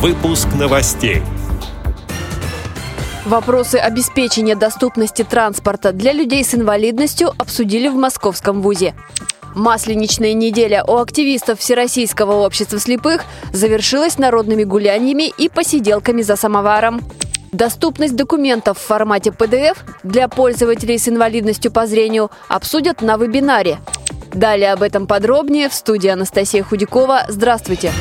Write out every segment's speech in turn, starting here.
Выпуск новостей. Вопросы обеспечения доступности транспорта для людей с инвалидностью обсудили в Московском вузе. Масленичная неделя у активистов Всероссийского общества слепых завершилась народными гуляниями и посиделками за самоваром. Доступность документов в формате PDF для пользователей с инвалидностью по зрению обсудят на вебинаре. Далее об этом подробнее в студии Анастасия Худякова. Здравствуйте!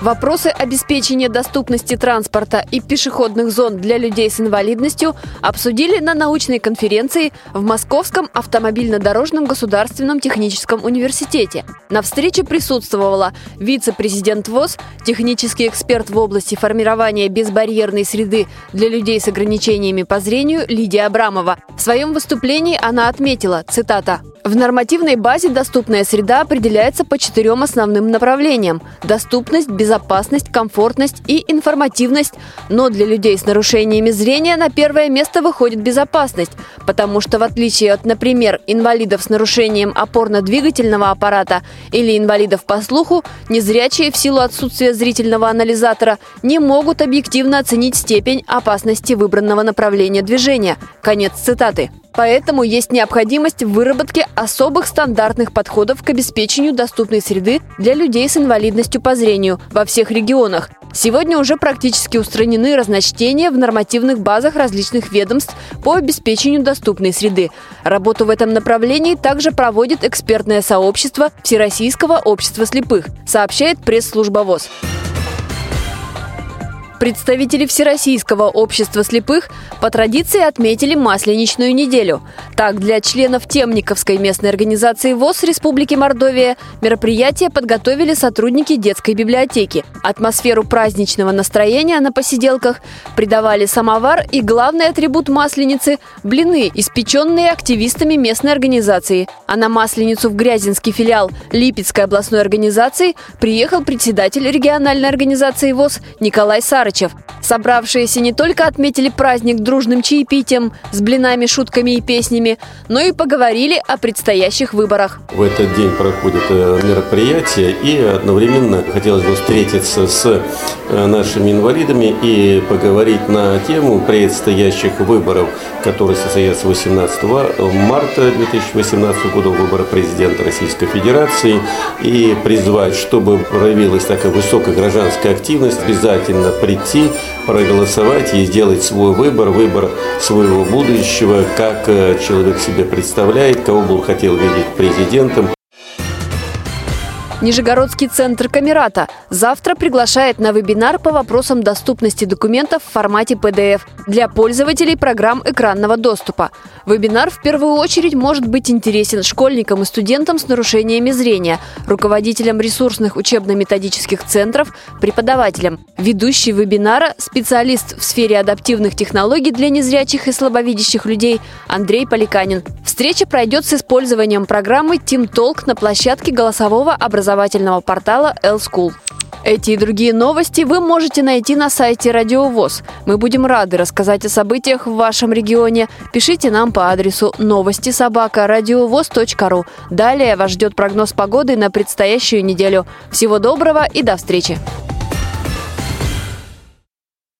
Вопросы обеспечения доступности транспорта и пешеходных зон для людей с инвалидностью обсудили на научной конференции в Московском автомобильно-дорожном государственном техническом университете. На встрече присутствовала вице-президент ВОЗ, технический эксперт в области формирования безбарьерной среды для людей с ограничениями по зрению Лидия Абрамова. В своем выступлении она отметила, цитата, в нормативной базе доступная среда определяется по четырем основным направлениям – доступность, безопасность, комфортность и информативность. Но для людей с нарушениями зрения на первое место выходит безопасность, потому что в отличие от, например, инвалидов с нарушением опорно-двигательного аппарата или инвалидов по слуху, незрячие в силу отсутствия зрительного анализатора не могут объективно оценить степень опасности выбранного направления движения. Конец цитаты. Поэтому есть необходимость в выработке особых стандартных подходов к обеспечению доступной среды для людей с инвалидностью по зрению во всех регионах. Сегодня уже практически устранены разночтения в нормативных базах различных ведомств по обеспечению доступной среды. Работу в этом направлении также проводит экспертное сообщество Всероссийского общества слепых, сообщает пресс-служба ВОЗ. Представители Всероссийского общества слепых по традиции отметили Масленичную неделю. Так, для членов Темниковской местной организации ВОЗ Республики Мордовия мероприятие подготовили сотрудники детской библиотеки. Атмосферу праздничного настроения на посиделках придавали самовар и главный атрибут Масленицы – блины, испеченные активистами местной организации. А на Масленицу в Грязинский филиал Липецкой областной организации приехал председатель региональной организации ВОЗ Николай Сар Сарычев. Собравшиеся не только отметили праздник дружным чаепитием с блинами, шутками и песнями, но и поговорили о предстоящих выборах. В этот день проходит э, мероприятие, и одновременно хотелось бы встретиться с э, нашими инвалидами и поговорить на тему предстоящих выборов, которые состоятся 18 марта 2018 года, выборы президента Российской Федерации, и призвать, чтобы проявилась такая высокая гражданская активность, обязательно при прийти, проголосовать и сделать свой выбор, выбор своего будущего, как э, человек себе представляет, кого бы он хотел видеть президентом, Нижегородский центр Камерата завтра приглашает на вебинар по вопросам доступности документов в формате PDF для пользователей программ экранного доступа. Вебинар в первую очередь может быть интересен школьникам и студентам с нарушениями зрения, руководителям ресурсных учебно-методических центров, преподавателям. Ведущий вебинара – специалист в сфере адаптивных технологий для незрячих и слабовидящих людей Андрей Поликанин. Встреча пройдет с использованием программы Team Talk на площадке голосового образовательного портала L-School. Эти и другие новости вы можете найти на сайте Радио ВОЗ. Мы будем рады рассказать о событиях в вашем регионе. Пишите нам по адресу новости собака ру. Далее вас ждет прогноз погоды на предстоящую неделю. Всего доброго и до встречи!